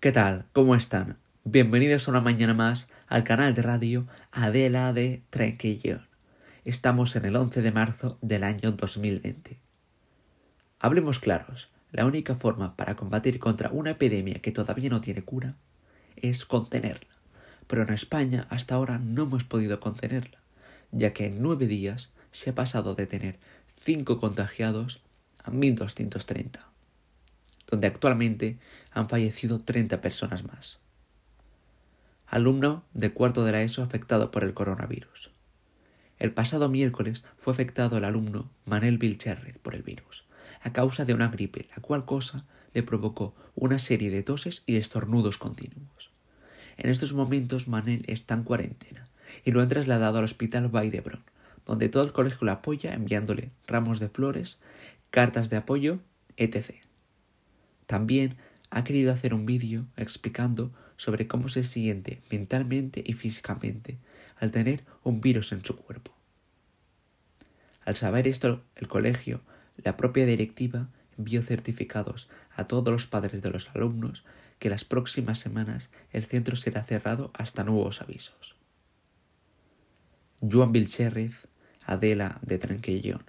¿Qué tal? ¿Cómo están? Bienvenidos una mañana más al canal de radio Adela de Trenquillón. Estamos en el 11 de marzo del año 2020. Hablemos claros, la única forma para combatir contra una epidemia que todavía no tiene cura es contenerla. Pero en España hasta ahora no hemos podido contenerla, ya que en nueve días se ha pasado de tener cinco contagiados a 1230 donde actualmente han fallecido 30 personas más. Alumno de cuarto de la ESO afectado por el coronavirus. El pasado miércoles fue afectado el alumno Manel Vilcherrez por el virus, a causa de una gripe, la cual cosa le provocó una serie de toses y estornudos continuos. En estos momentos Manel está en cuarentena y lo han trasladado al hospital Baidebron, donde todo el colegio le apoya enviándole ramos de flores, cartas de apoyo, etc. También ha querido hacer un vídeo explicando sobre cómo se siente mentalmente y físicamente al tener un virus en su cuerpo. Al saber esto, el colegio, la propia directiva, envió certificados a todos los padres de los alumnos que las próximas semanas el centro será cerrado hasta nuevos avisos. Joan Vilcherriz, Adela de Tranquillón.